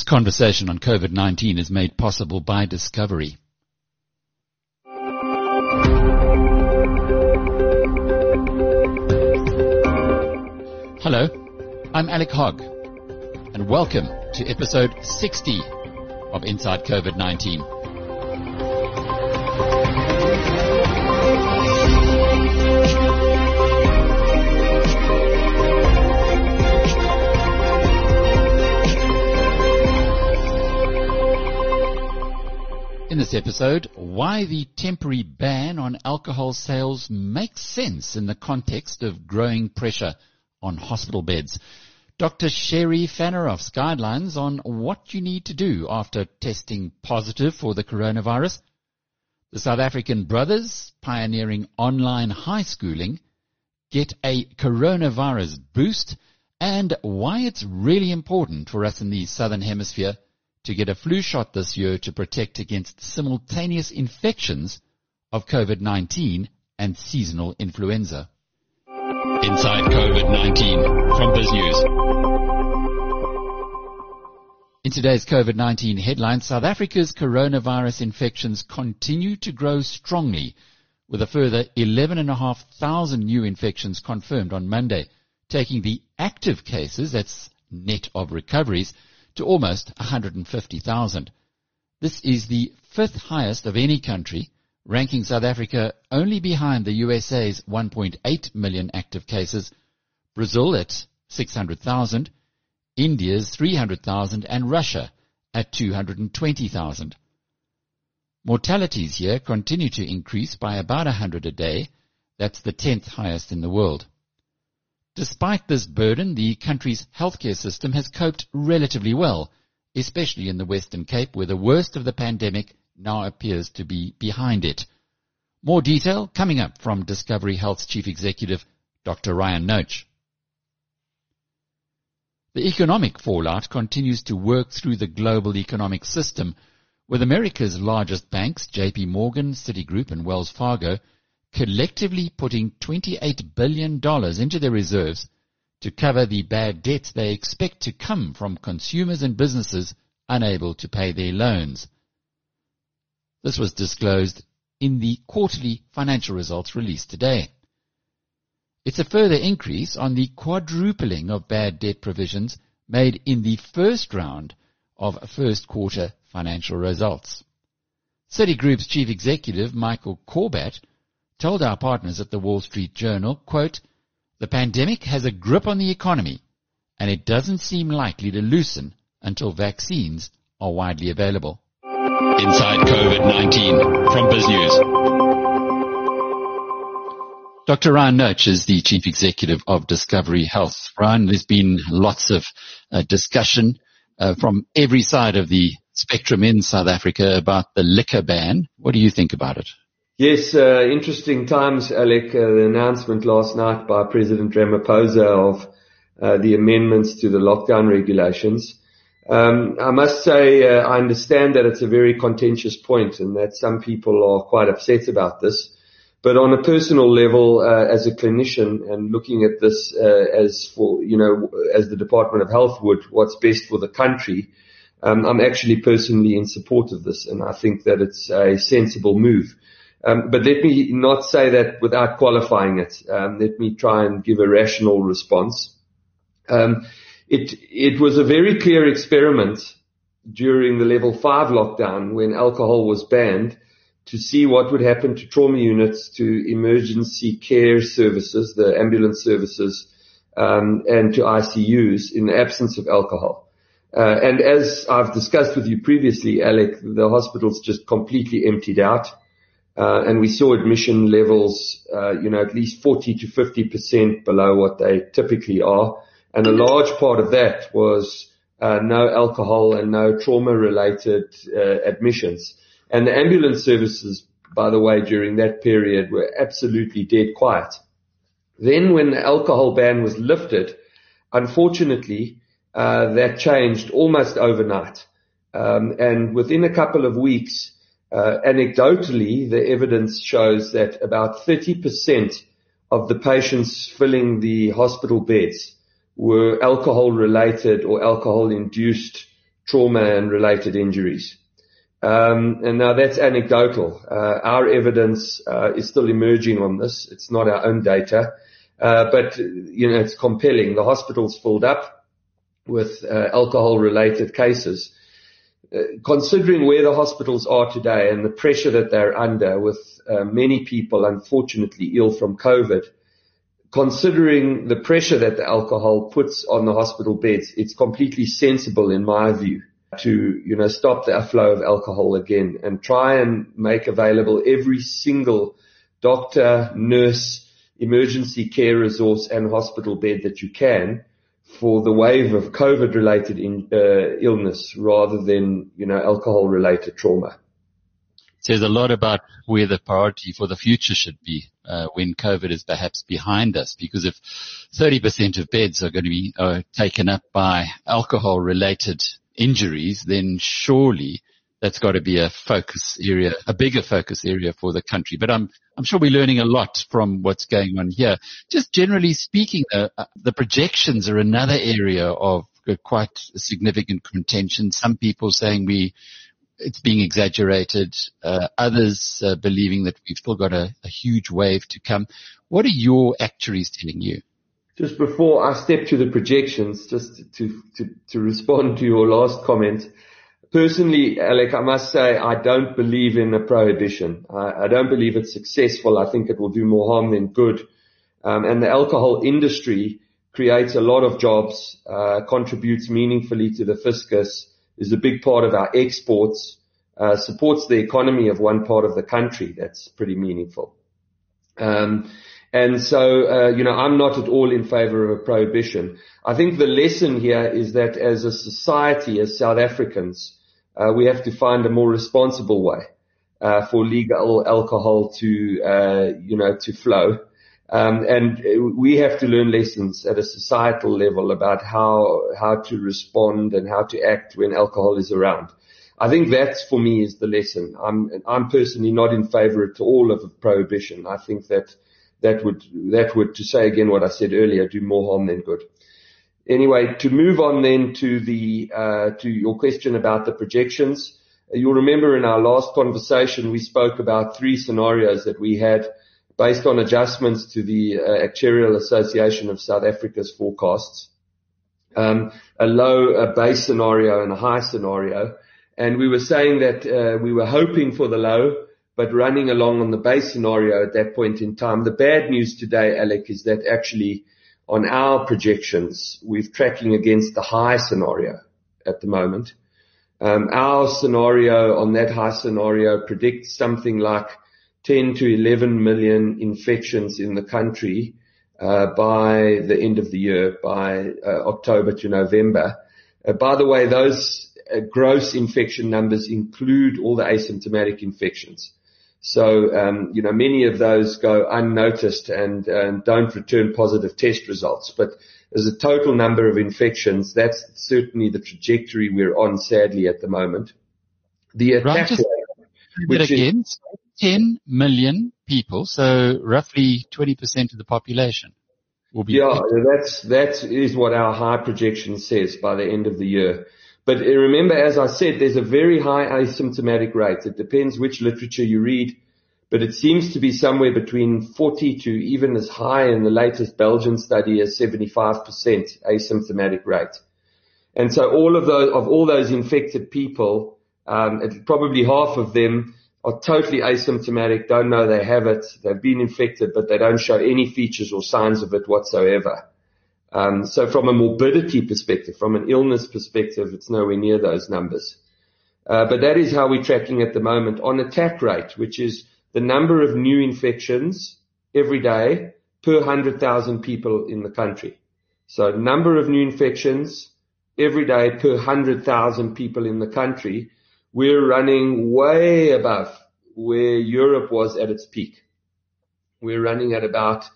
This conversation on COVID-19 is made possible by Discovery. Hello, I'm Alec Hogg, and welcome to episode 60 of Inside COVID-19. This episode, why the temporary ban on alcohol sales makes sense in the context of growing pressure on hospital beds. Dr. Sherry Fanaroff's guidelines on what you need to do after testing positive for the coronavirus. The South African brothers pioneering online high schooling get a coronavirus boost and why it's really important for us in the Southern Hemisphere to get a flu shot this year to protect against simultaneous infections of COVID-19 and seasonal influenza. Inside COVID-19 from BizNews. In today's COVID-19 headlines, South Africa's coronavirus infections continue to grow strongly with a further 11,500 new infections confirmed on Monday, taking the active cases, that's net of recoveries, to almost 150,000. This is the fifth highest of any country, ranking South Africa only behind the USA's 1.8 million active cases, Brazil at 600,000, India's 300,000 and Russia at 220,000. Mortalities here continue to increase by about 100 a day. That's the 10th highest in the world. Despite this burden, the country's healthcare system has coped relatively well, especially in the Western Cape where the worst of the pandemic now appears to be behind it. More detail coming up from Discovery Health's Chief Executive, Dr. Ryan Noach. The economic fallout continues to work through the global economic system, with America's largest banks, JP Morgan, Citigroup and Wells Fargo, collectively putting $28 billion into their reserves to cover the bad debts they expect to come from consumers and businesses unable to pay their loans. This was disclosed in the quarterly financial results released today. It's a further increase on the quadrupling of bad debt provisions made in the first round of first quarter financial results. Citigroup's chief executive, Michael Corbat, told our partners at the Wall Street Journal, quote, the pandemic has a grip on the economy and it doesn't seem likely to loosen until vaccines are widely available. Inside COVID-19 from BizNews. Dr. Ryan Noach is the Chief Executive of Discovery Health. Ryan, there's been lots of uh, discussion uh, from every side of the spectrum in South Africa about the liquor ban. What do you think about it? Yes, uh, interesting times, Alec. Uh, the announcement last night by President Ramaphosa of uh, the amendments to the lockdown regulations. Um, I must say, uh, I understand that it's a very contentious point and that some people are quite upset about this. But on a personal level, uh, as a clinician and looking at this uh, as for, you know, as the Department of Health would, what's best for the country, um, I'm actually personally in support of this and I think that it's a sensible move. Um, but let me not say that without qualifying it. Um, let me try and give a rational response. Um, it it was a very clear experiment during the level five lockdown when alcohol was banned to see what would happen to trauma units, to emergency care services, the ambulance services, um, and to ICUs in the absence of alcohol. Uh, and as I've discussed with you previously, Alec, the hospitals just completely emptied out. Uh, and we saw admission levels, uh, you know, at least 40 to 50% below what they typically are. And a large part of that was uh, no alcohol and no trauma-related admissions. And the ambulance services, by the way, during that period were absolutely dead quiet. Then when the alcohol ban was lifted, unfortunately, that changed almost overnight. Um, and within a couple of weeks, uh, anecdotally, the evidence shows that about 30% of the patients filling the hospital beds were alcohol related or alcohol induced trauma and related injuries. Um, and now that's anecdotal. Uh, our evidence uh, is still emerging on this. It's not our own data, uh, but you know it's compelling. The hospital's filled up with uh, alcohol-related cases. Uh, considering where the hospitals are today and the pressure that they're under, with uh, many people unfortunately ill from COVID, considering the pressure that the alcohol puts on the hospital beds, it's completely sensible in my view to, you know, stop the flow of alcohol again and try and make available every single doctor, nurse, emergency care resource and hospital bed that you can for the wave of COVID related uh, illness rather than, you know, alcohol related trauma. It says a lot about where the priority for the future should be uh, when COVID is perhaps behind us. Because if 30% of beds are going to be uh, taken up by alcohol related injuries, then surely that's got to be a focus area, a bigger focus area for the country. But I'm, I'm sure we're learning a lot from what's going on here. Just generally speaking, uh, uh, the projections are another area of quite significant contention. Some people saying we, it's being exaggerated. Uh, others uh, believing that we've still got a, a huge wave to come. What are your actuaries telling you? Just before I step to the projections, just to, to, to respond to your last comment, personally, Alec, I must say I don't believe in a prohibition. I, I don't believe it's successful. I think it will do more harm than good. Um, and the alcohol industry creates a lot of jobs, uh, contributes meaningfully to the fiscus, is a big part of our exports, uh, supports the economy of one part of the country. That's pretty meaningful. Um, and so, uh, you know, I'm not at all in favor of a prohibition. I think the lesson here is that as a society, as South Africans, uh, we have to find a more responsible way uh, for legal alcohol to, uh, you know, to flow. Um, and we have to learn lessons at a societal level about how how to respond and how to act when alcohol is around. I think that's for me is the lesson. I'm I'm personally not in favour at all of prohibition. I think that that would, that would, to say again what I said earlier, do more harm than good. Anyway, to move on then to the, uh, to your question about the projections. You'll remember in our last conversation, we spoke about three scenarios that we had based on adjustments to the uh, Actuarial Association of South Africa's forecasts. Um, a low, a base scenario and a high scenario. And we were saying that, uh, we were hoping for the low, but running along on the base scenario at that point in time. The bad news today, Alec, is that actually on our projections, we're tracking against the high scenario at the moment. Um, our scenario on that high scenario predicts something like 10 to 11 million infections in the country uh, by the end of the year, by uh, October to November. Uh, by the way, those gross infection numbers include all the asymptomatic infections. So, um, you know, many of those go unnoticed and, and don't return positive test results. But as a total number of infections, that's certainly the trajectory we're on, sadly, at the moment. The attack rate, which again, is, 10 million people, so roughly 20% of the population will be. Yeah, that's, that is what our high projection says by the end of the year. But remember, as I said, there's a very high asymptomatic rate. It depends which literature you read, but it seems to be somewhere between 40 to even as high in the latest Belgian study as 75% asymptomatic rate. And so all of those, of all those infected people, um, probably half of them are totally asymptomatic, don't know they have it, they've been infected, but they don't show any features or signs of it whatsoever. Um, so from a morbidity perspective, from an illness perspective, it's nowhere near those numbers. Uh, but that is how we're tracking at the moment on attack rate, which is the number of new infections every day per 100,000 people in the country. So number of new infections every day per 100,000 people in the country. We're running way above where Europe was at its peak. We're running at about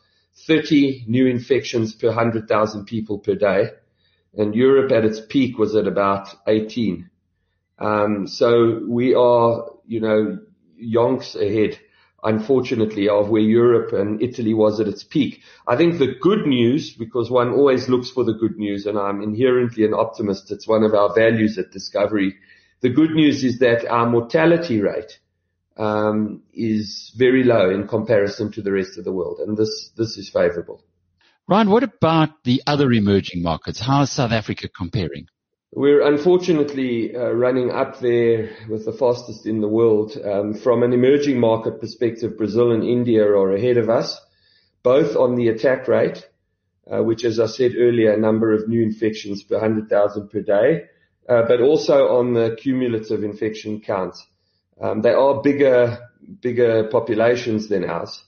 30 new infections per 100,000 people per day. And Europe at its peak was at about 18. Um, so we are, you know, yonks ahead. unfortunately, of where Europe and Italy was at its peak. I think the good news, because one always looks for the good news, and I'm inherently an optimist, it's one of our values at Discovery. The good news is that our mortality rate um, is very low in comparison to the rest of the world, and this this is favourable. Ryan, what about the other emerging markets? How is South Africa comparing? We're unfortunately uh, running up there with the fastest in the world. Um, from an emerging market perspective, Brazil and India are ahead of us, both on the attack rate, uh, which, as I said earlier, a number of new infections per 100,000 per day, uh, but also on the cumulative infection count. Um, they are bigger, bigger populations than ours,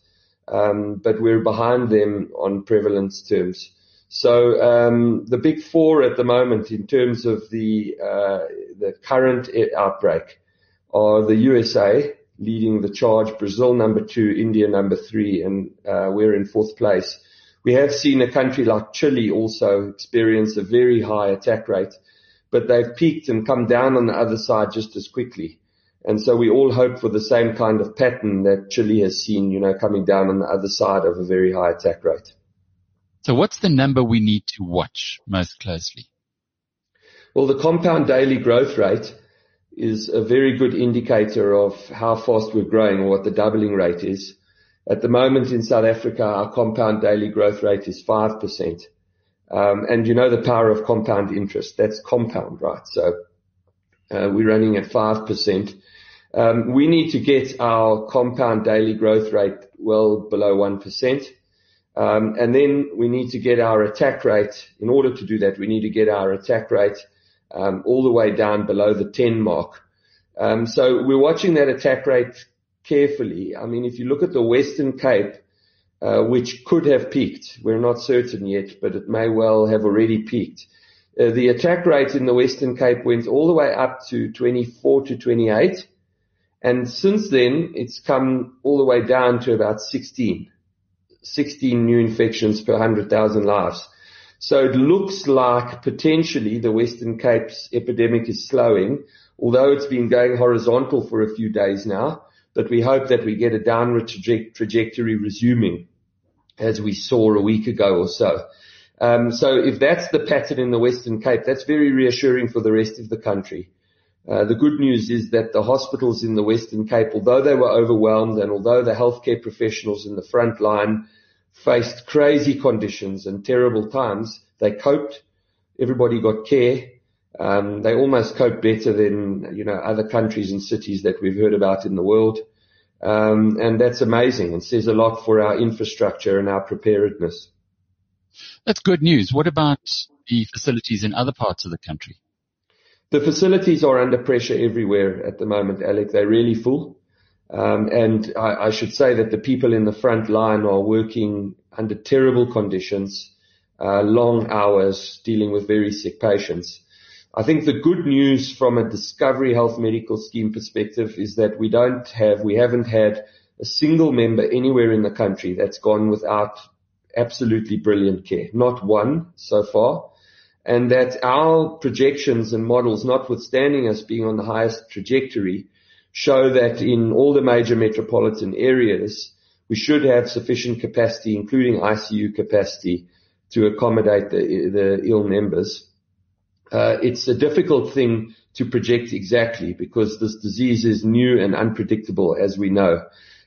um, but we're behind them on prevalence terms. So um, the big four at the moment, in terms of the uh, the current outbreak, are the USA leading the charge, Brazil number two, India number three, and uh, we're in fourth place. We have seen a country like Chile also experience a very high attack rate, but they've peaked and come down on the other side just as quickly. And so we all hope for the same kind of pattern that Chile has seen, you know, coming down on the other side of a very high attack rate. So what's the number we need to watch most closely? Well, the compound daily growth rate is a very good indicator of how fast we're growing or what the doubling rate is. At the moment in South Africa, our compound daily growth rate is 5%. Um, and you know the power of compound interest. That's compound, right? So uh, we're running at 5%. Um, we need to get our compound daily growth rate well below 1%. Um, and then we need to get our attack rate. In order to do that, we need to get our attack rate um, all the way down below the 10 mark. So we're watching that attack rate carefully. I mean, if you look at the Western Cape, uh, which could have peaked, we're not certain yet, but it may well have already peaked. Uh, the attack rate in the Western Cape went all the way up to 24 to 28. And since then, it's come all the way down to about 16. 16 new infections per 100,000 lives. So it looks like potentially the Western Cape's epidemic is slowing, although it's been going horizontal for a few days now, but we hope that we get a downward traje- trajectory resuming as we saw a week ago or so. Um, so if that's the pattern in the Western Cape, that's very reassuring for the rest of the country. Uh, the good news is that the hospitals in the Western Cape, although they were overwhelmed and although the healthcare professionals in the front line faced crazy conditions and terrible times, they coped. Everybody got care. Um, they almost coped better than, you know, other countries and cities that we've heard about in the world. Um, and that's amazing and says a lot for our infrastructure and our preparedness. That's good news. What about the facilities in other parts of the country? The facilities are under pressure everywhere at the moment, Alec. They're really full. Um, and I, I, should say that the people in the front line are working under terrible conditions, uh, long hours, dealing with very sick patients. I think the good news from a Discovery Health Medical Scheme perspective is that we don't have, we haven't had a single member anywhere in the country that's gone without absolutely brilliant care. Not one so far and that our projections and models, notwithstanding us being on the highest trajectory, show that in all the major metropolitan areas, we should have sufficient capacity, including ICU capacity, to accommodate the, the ill members. Uh, it's a difficult thing to project exactly because this disease is new and unpredictable, as we know.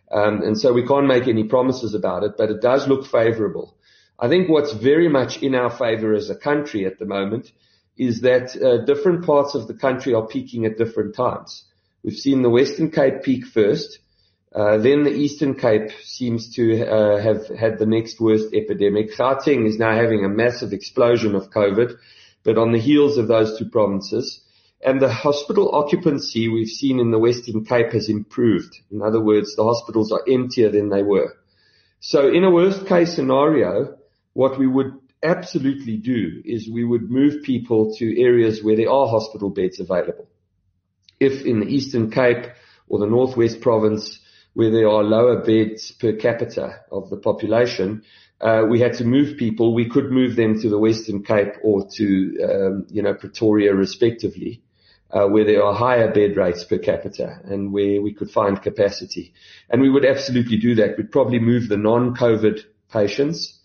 Um, and so we can't make any promises about it, but it does look favorable. I think what's very much in our favor as a country at the moment is that uh, different parts of the country are peaking at different times. We've seen the Western Cape peak first. Uh, then the Eastern Cape seems to uh, have had the next worst epidemic. Gauteng is now having a massive explosion of COVID, but on the heels of those two provinces. And the hospital occupancy we've seen in the Western Cape has improved. In other words, the hospitals are emptier than they were. So in a worst case scenario, what we would absolutely do is we would move people to areas where there are hospital beds available. If in the Eastern Cape or the Northwest Province, where there are lower beds per capita of the population, uh, we had to move people. We could move them to the Western Cape or to, um, you know, Pretoria respectively. uh, where there are higher bed rates per capita and where we could find capacity. And we would absolutely do that. We'd probably move the non-COVID patients,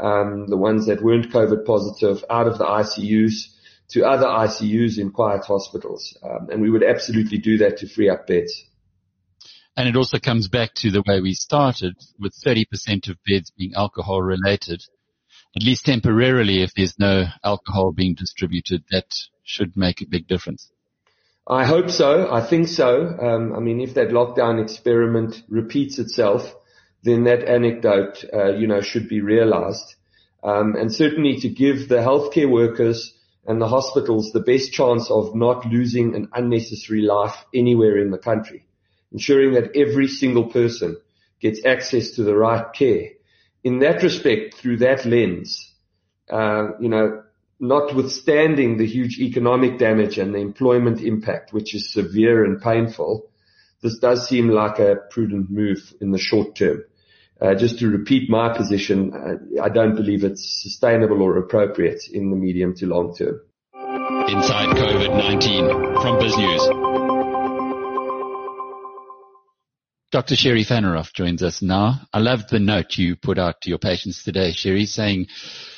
um, the ones that weren't COVID positive, out of the ICUs to other ICUs in quiet hospitals. Um, and we would absolutely do that to free up beds. And it also comes back to the way we started with 30% of beds being alcohol related. At least temporarily, if there's no alcohol being distributed, that should make a big difference. I hope so. I think so. Um, I mean, if that lockdown experiment repeats itself, then that anecdote, uh, you know, should be realized. Um, and certainly to give the healthcare workers and the hospitals the best chance of not losing an unnecessary life anywhere in the country, ensuring that every single person gets access to the right care. In that respect, through that lens, uh, you know, notwithstanding the huge economic damage and the employment impact, which is severe and painful, this does seem like a prudent move in the short term. Uh, just to repeat my position, uh, I don't believe it's sustainable or appropriate in the medium to long term. Inside COVID-19 from BizNews. Dr. Sherry Fanaroff joins us now. I loved the note you put out to your patients today, Sherry, saying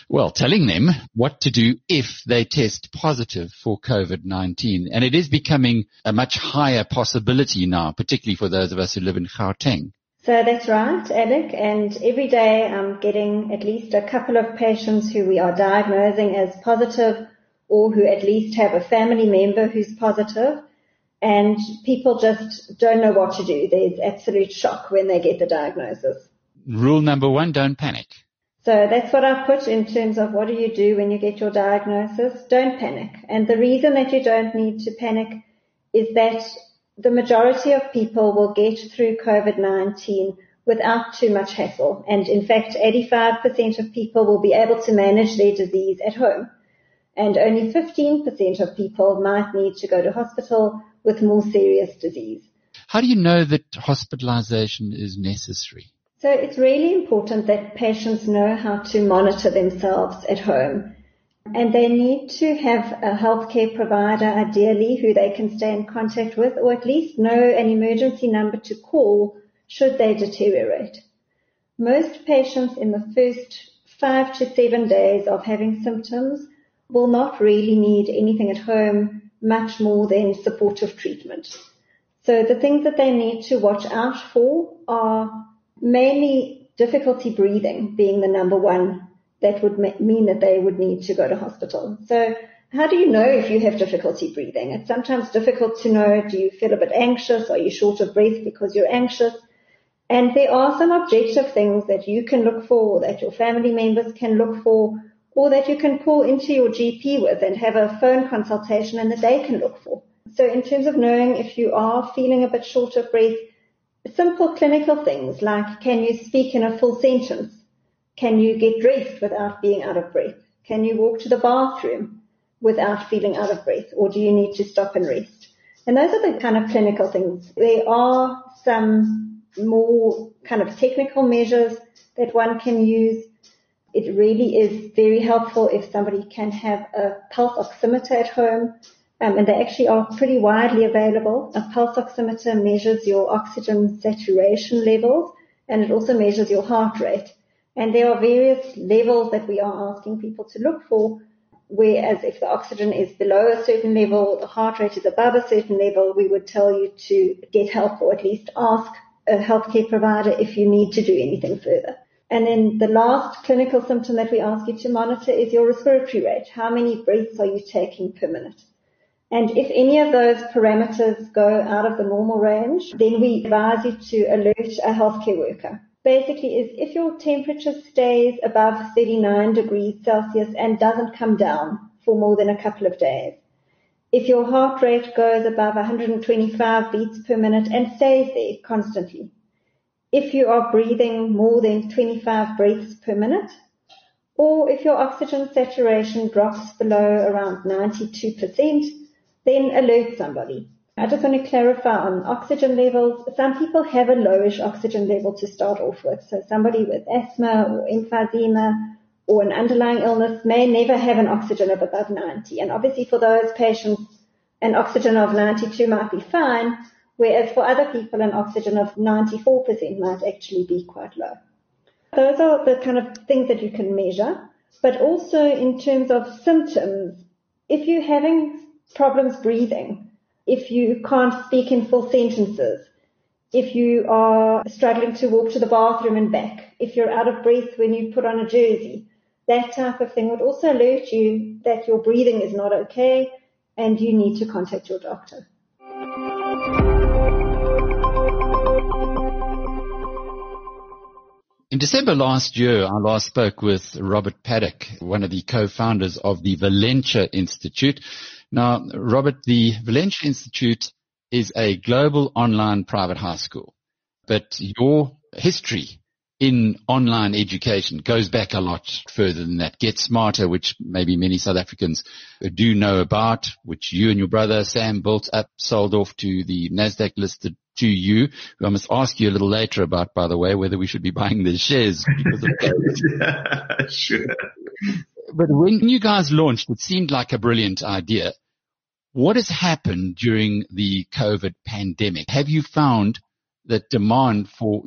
well, telling them what to do if they test positive for COVID-19. And it is becoming a much higher possibility now, particularly for those of us who live in Gauteng. So that's right, Alec. And every day I'm getting at least a couple of patients who we are diagnosing as positive or who at least have a family member who's positive. And people just don't know what to do. There's absolute shock when they get the diagnosis. Rule number one, don't panic. So that's what I put in terms of what do you do when you get your diagnosis? Don't panic. And the reason that you don't need to panic is that the majority of people will get through COVID-19 without too much hassle. And in fact, 85% of people will be able to manage their disease at home. And only 15% of people might need to go to hospital with more serious disease. How do you know that hospitalization is necessary? So it's really important that patients know how to monitor themselves at home. And they need to have a healthcare provider, ideally, who they can stay in contact with, or at least know an emergency number to call should they deteriorate. Most patients in the first five to seven days of having symptoms will not really need anything at home much more than supportive treatment. So the things that they need to watch out for are mainly difficulty breathing being the number one that would mean that they would need to go to hospital. So how do you know if you have difficulty breathing? It's sometimes difficult to know, do you feel a bit anxious? Are you short of breath because you're anxious? And there are some objective things that you can look for, that your family members can look for, or that you can call into your GP with and have a phone consultation and that they can look for. So in terms of knowing if you are feeling a bit short of breath, simple clinical things like can you speak in a full sentence? Can you get dressed without being out of breath? Can you walk to the bathroom without feeling out of breath? Or do you need to stop and rest? And those are the kind of clinical things. There are some more kind of technical measures that one can use. It really is very helpful if somebody can have a pulse oximeter at home um, and they actually are pretty widely available. A pulse oximeter measures your oxygen saturation levels and it also measures your heart rate. And there are various levels that we are asking people to look for, whereas if the oxygen is below a certain level, the heart rate is above a certain level, we would tell you to get help or at least ask a healthcare provider if you need to do anything further. And then the last clinical symptom that we ask you to monitor is your respiratory rate. How many breaths are you taking per minute? And if any of those parameters go out of the normal range, then we advise you to alert a healthcare worker. Basically is if your temperature stays above 39 degrees Celsius and doesn't come down for more than a couple of days. If your heart rate goes above 125 beats per minute and stays there constantly. If you are breathing more than 25 breaths per minute, or if your oxygen saturation drops below around 92%, then alert somebody. I just want to clarify on oxygen levels. Some people have a lowish oxygen level to start off with. So somebody with asthma or emphysema or an underlying illness may never have an oxygen of above 90. And obviously for those patients, an oxygen of 92 might be fine, whereas for other people an oxygen of 94% might actually be quite low. Those are the kind of things that you can measure, but also in terms of symptoms, if you're having problems breathing, if you can't speak in full sentences, if you are struggling to walk to the bathroom and back, if you're out of breath when you put on a jersey, that type of thing would also alert you that your breathing is not okay and you need to contact your doctor. In December last year, I last spoke with Robert Paddock, one of the co-founders of the Valenture Institute. Now, Robert, the Valenture Institute is a global online private high school, but your history in online education goes back a lot further than that. Get Smarter, which maybe many South Africans do know about, which you and your brother Sam built up, sold off to the NASDAQ listed 2U, who I must ask you a little later about, by the way, whether we should be buying the shares because of yeah, sure. But when you guys launched, it seemed like a brilliant idea. What has happened during the COVID pandemic? Have you found that demand for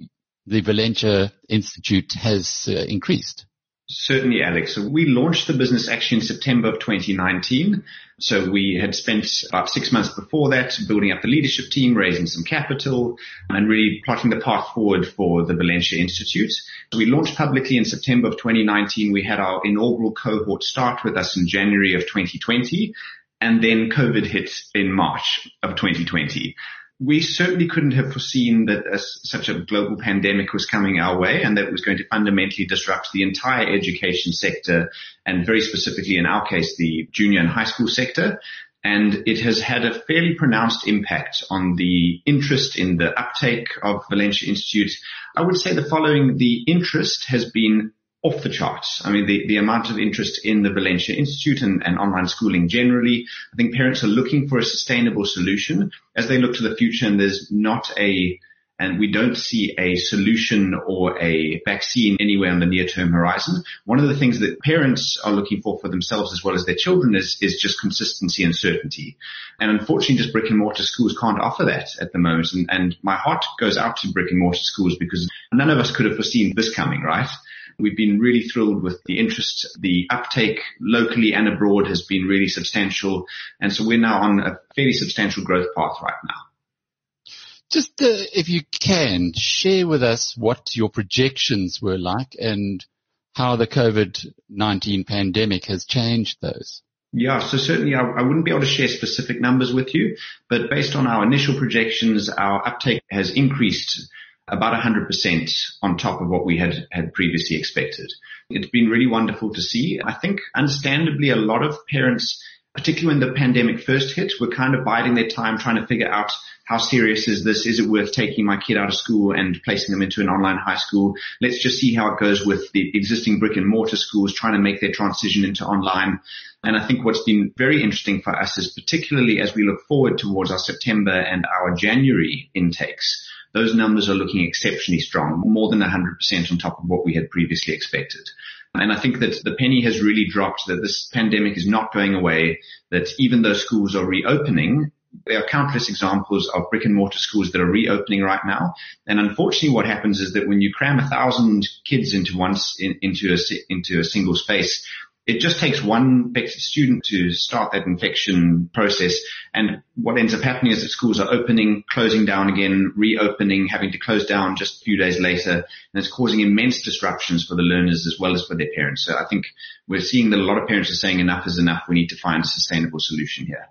the Valenture Institute has uh, increased? Certainly, Alex. So we launched the business actually in September of 2019. So we had spent about six months before that building up the leadership team, raising some capital and really plotting the path forward for the Valenture Institute. So we launched publicly in September of 2019. We had our inaugural cohort start with us in January of 2020 and then COVID hit in March of 2020 we certainly couldn't have foreseen that a, such a global pandemic was coming our way and that it was going to fundamentally disrupt the entire education sector and very specifically in our case, the junior and high school sector. And it has had a fairly pronounced impact on the interest in the uptake of Valenture Institute. I would say the following, the interest has been off the charts. I mean, the, the amount of interest in the Valenture Institute and, and online schooling generally, I think parents are looking for a sustainable solution as they look to the future and there's not a, and we don't see a solution or a vaccine anywhere on the near term horizon. One of the things that parents are looking for for themselves as well as their children is, is just consistency and certainty. And unfortunately, just brick and mortar schools can't offer that at the moment. And, and my heart goes out to brick and mortar schools because none of us could have foreseen this coming, right? We've been really thrilled with the interest. The uptake locally and abroad has been really substantial. And so we're now on a fairly substantial growth path right now. Just uh, if you can share with us what your projections were like and how the COVID-19 pandemic has changed those. Yeah, so certainly I, I, wouldn't be able to share specific numbers with you, but based on our initial projections, our uptake has increased about 100% on top of what we had, had previously expected. It's been really wonderful to see. I think understandably a lot of parents, particularly when the pandemic first hit, were kind of biding their time trying to figure out how serious is this? Is it worth taking my kid out of school and placing them into an online high school? Let's just see how it goes with the existing brick and mortar schools trying to make their transition into online. And I think what's been very interesting for us is particularly as we look forward towards our September and our January intakes, those numbers are looking exceptionally strong, more than 100% on top of what we had previously expected. And I think that the penny has really dropped that this pandemic is not going away, that even though schools are reopening, there are countless examples of brick and mortar schools that are reopening right now. And unfortunately what happens is that when you cram a thousand kids into one, in, into a, into a single space, it just takes one student to start that infection process. And what ends up happening is that schools are opening, closing down again, reopening, having to close down just a few days later. And it's causing immense disruptions for the learners as well as for their parents. So I think we're seeing that a lot of parents are saying enough is enough. We need to find a sustainable solution here.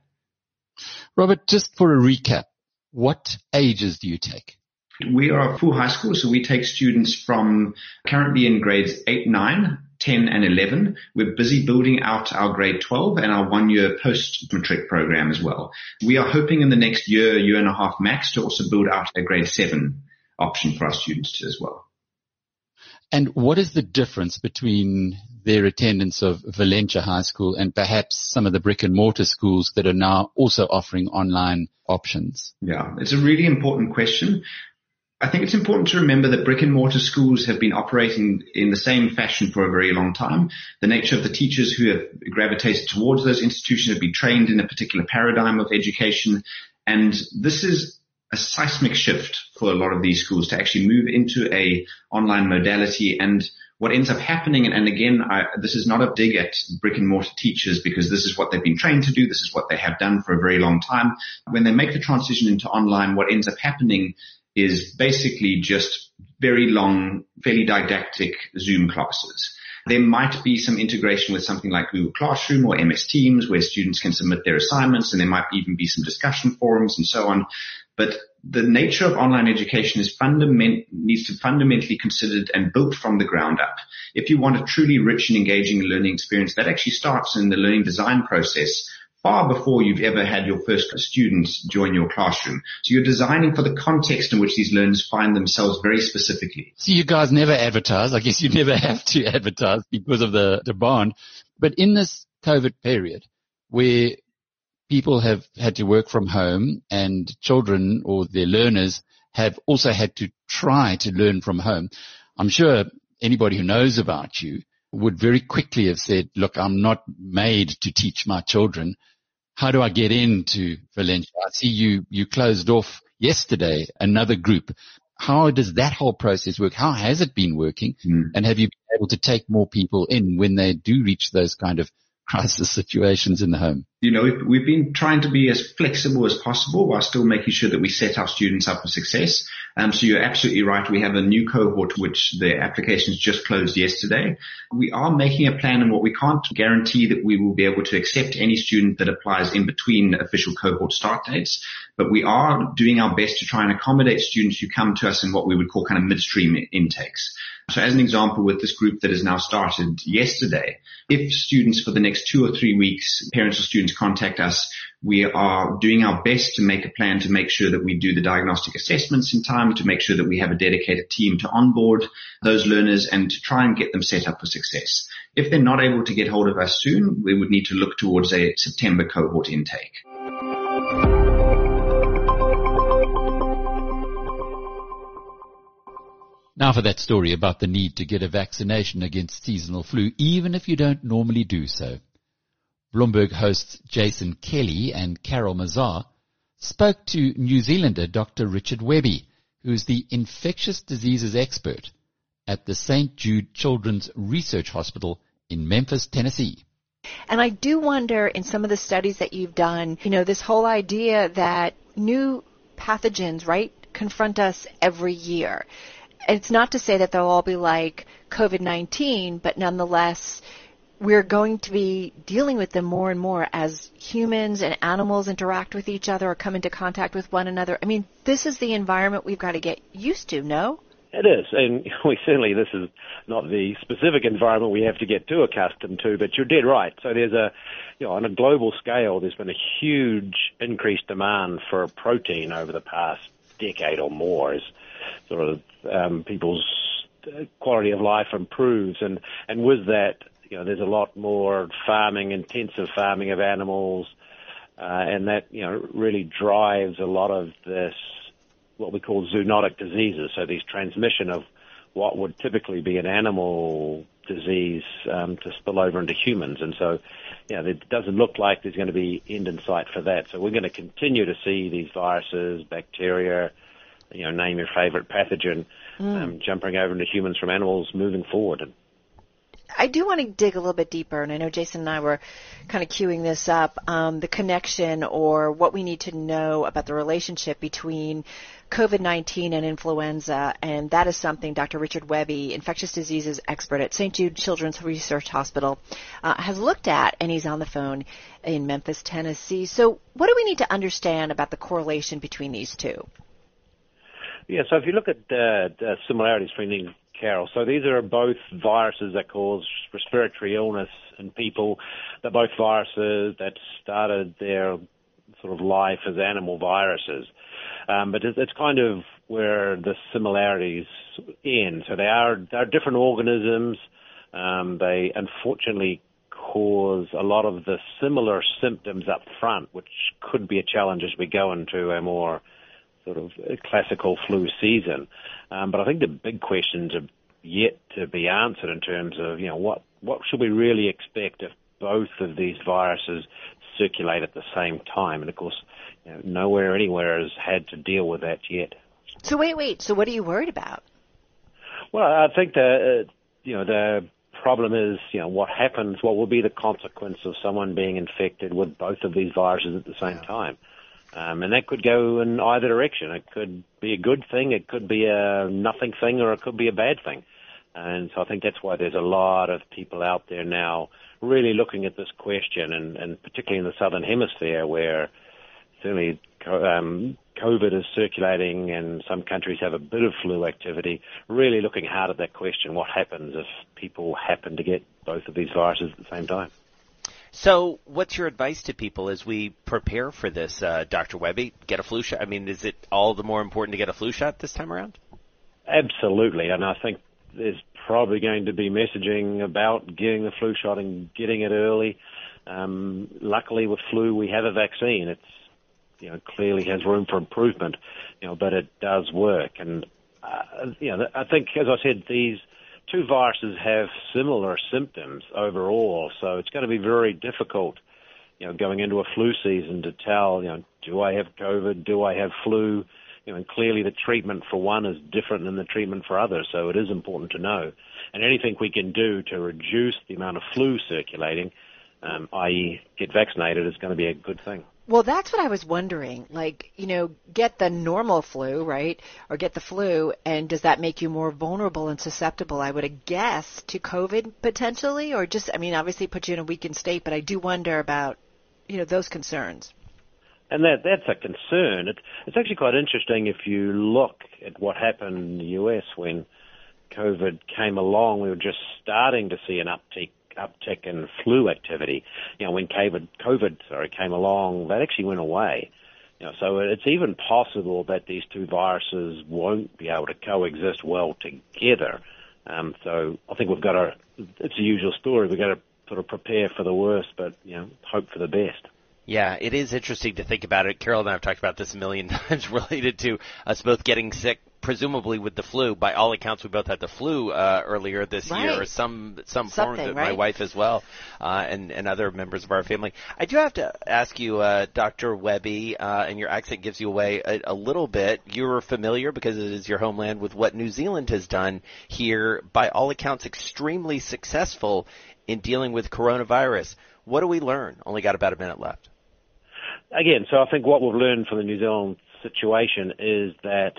Robert, just for a recap, what ages do you take? We are a full high school, so we take students from currently in grades 8, 9, 10 and 11. We're busy building out our grade 12 and our one year post matric program as well. We are hoping in the next year, year and a half max to also build out a grade 7 option for our students as well. And what is the difference between their attendance of Valenture High School and perhaps some of the brick and mortar schools that are now also offering online options? Yeah, it's a really important question. I think it's important to remember that brick and mortar schools have been operating in the same fashion for a very long time. The nature of the teachers who have gravitated towards those institutions have been trained in a particular paradigm of education. And this is a seismic shift for a lot of these schools to actually move into a online modality and what ends up happening, and, again, I, this is not a dig at brick and mortar teachers because this is what they've been trained to do. This is what they have done for a very long time. When they make the transition into online, what ends up happening is basically just very long, fairly didactic Zoom classes. There might be some integration with something like Google Classroom or MS Teams where students can submit their assignments and there might even be some discussion forums and so on. But the nature of online education is fundament, needs to fundamentally considered and built from the ground up. If you want a truly rich and engaging learning experience, that actually starts in the learning design process far before you've ever had your first students join your classroom. So you're designing for the context in which these learners find themselves very specifically. So you guys never advertise. I guess you never have to advertise because of the demand. But in this COVID period where people have had to work from home and children or their learners have also had to try to learn from home. I'm sure anybody who knows about you would very quickly have said, look, I'm not made to teach my children. How do I get into Valenture? I see you, you closed off yesterday another group. How does that whole process work? How has it been working? Mm. And have you been able to take more people in when they do reach those kind of crisis situations in the home? You know, we've, we've been trying to be as flexible as possible while still making sure that we set our students up for success. Um, so you're absolutely right. We have a new cohort which the applications just closed yesterday. We are making a plan and what we can't guarantee that we will be able to accept any student that applies in between official cohort start dates, but we are doing our best to try and accommodate students who come to us in what we would call kind of midstream intakes. So as an example, with this group that has now started yesterday, if students for the next two or three weeks, parents or students contact us, we are doing our best to make a plan to make sure that we do the diagnostic assessments in time, to make sure that we have a dedicated team to onboard those learners and to try and get them set up for success. If they're not able to get hold of us soon, we would need to look towards a September cohort intake. Now for that story about the need to get a vaccination against seasonal flu, even if you don't normally do so. Bloomberg hosts Jason Kelly and Carol Massar spoke to New Zealander Dr. Richard Webby, who is the infectious diseases expert at the St. Jude Children's Research Hospital in Memphis, Tennessee. And I do wonder in some of the studies that you've done, you know, this whole idea that new pathogens, right, confront us every year it's not to say that they'll all be like COVID-19, but nonetheless, we're going to be dealing with them more and more as humans and animals interact with each other or come into contact with one another. I mean, this is the environment we've got to get used to, no? It is, and we certainly this is not the specific environment we have to get too accustomed to. But you're dead right. So there's a, you know, on a global scale, there's been a huge increased demand for protein over the past decade or more. As sort of um, people's quality of life improves, and and with that, you know, there's a lot more farming, intensive farming of animals, uh, and that you know really drives a lot of this what we call zoonotic diseases. So these transmission of what would typically be an animal disease um, to spill over into humans, and so you know, it doesn't look like there's going to be end in sight for that. So we're going to continue to see these viruses, bacteria, you know, name your favorite pathogen, mm. um, jumping over into humans from animals moving forward. I do want to dig a little bit deeper, and I know Jason and I were kind of cueing this up, um, the connection or what we need to know about the relationship between COVID-19 and influenza, and that is something Dr. Richard Webby, infectious diseases expert at St. Jude Children's Research Hospital, uh, has looked at, and he's on the phone in Memphis, Tennessee. So what do we need to understand about the correlation between these two? Yeah, so if you look at the, the similarities between Carol, so these are both viruses that cause respiratory illness in people. They're both viruses that started their sort of life as animal viruses. Um, but it's, it's kind of where the similarities end. So they are they're different organisms. Um, they unfortunately cause a lot of the similar symptoms up front, which could be a challenge as we go into a more sort of classical flu season. Um, but I think the big questions are yet to be answered in terms of, you know, what, what should we really expect if both of these viruses circulate at the same time? And of course, you know, nowhere anywhere has had to deal with that yet. So wait, wait. So what are you worried about? Well, I think the, uh, you know, the problem is, you know, what happens, what will be the consequence of someone being infected with both of these viruses at the same yeah. time? Um, and that could go in either direction. It could be a good thing, it could be a nothing thing, or it could be a bad thing. And so I think that's why there's a lot of people out there now really looking at this question, and, and particularly in the southern hemisphere, where certainly um, COVID is circulating and some countries have a bit of flu activity, really looking hard at that question, what happens if people happen to get both of these viruses at the same time? So, what's your advice to people as we prepare for this, uh, Dr. Webby? Get a flu shot? I mean, is it all the more important to get a flu shot this time around? Absolutely, and I think there's probably going to be messaging about getting the flu shot and getting it early. Um, luckily, with flu, we have a vaccine. It's you know clearly has room for improvement, you know, but it does work. And uh, you know, I think, as I said, these two viruses have similar symptoms overall, so it's going to be very difficult, you know, going into a flu season to tell, you know, do I have COVID? Do I have flu? You know, and clearly the treatment for one is different than the treatment for others, so it is important to know. And anything we can do to reduce the amount of flu circulating, um, i.e., get vaccinated, is going to be a good thing. Well, that's what I was wondering. Like, you know, get the normal flu, right? Or get the flu, and does that make you more vulnerable and susceptible, I would guessed, to COVID potentially? Or just, I mean, obviously put you in a weakened state, but I do wonder about, you know, those concerns. And that that's a concern. It's, it's actually quite interesting if you look at what happened in the US when COVID came along. We were just starting to see an uptick uptick in flu activity. You know, when COVID, COVID sorry, came along, that actually went away. You know, so it's even possible that these two viruses won't be able to coexist well together. Um, so I think we've got to, it's a usual story. We've got to sort of prepare for the worst, but, you know, hope for the best. Yeah, it is interesting to think about it. Carol and I have talked about this a million times related to us both getting sick, presumably with the flu. By all accounts, we both had the flu uh, earlier this right. year, or some some form of it. Right? My wife as well, uh, and and other members of our family. I do have to ask you, uh, Dr. Webby, uh, and your accent gives you away a, a little bit. You're familiar because it is your homeland with what New Zealand has done here. By all accounts, extremely successful in dealing with coronavirus. What do we learn? Only got about a minute left again, so I think what we've learned from the New Zealand situation is that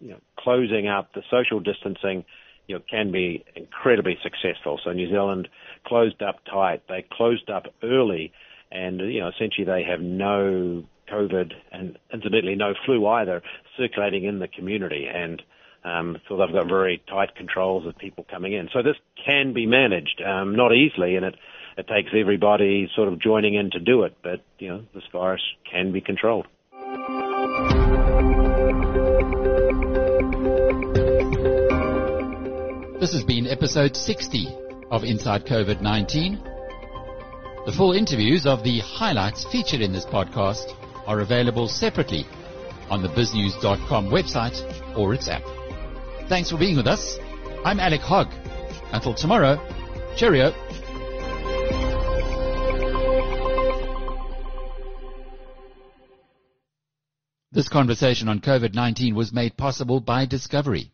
you know, closing up the social distancing, you know, can be incredibly successful. So New Zealand closed up tight. They closed up early, and you know, essentially they have no COVID and incidentally no flu either circulating in the community, and um, so they've got very tight controls of people coming in. So this can be managed, um, not easily, and it it takes everybody sort of joining in to do it. But you know, this virus can be controlled. This has been episode 60 of Inside COVID-19. The full interviews of the highlights featured in this podcast are available separately on the biznews.com website or its app. Thanks for being with us. I'm Alec Hogg. Until tomorrow, cheerio. This conversation on COVID-19 was made possible by Discovery.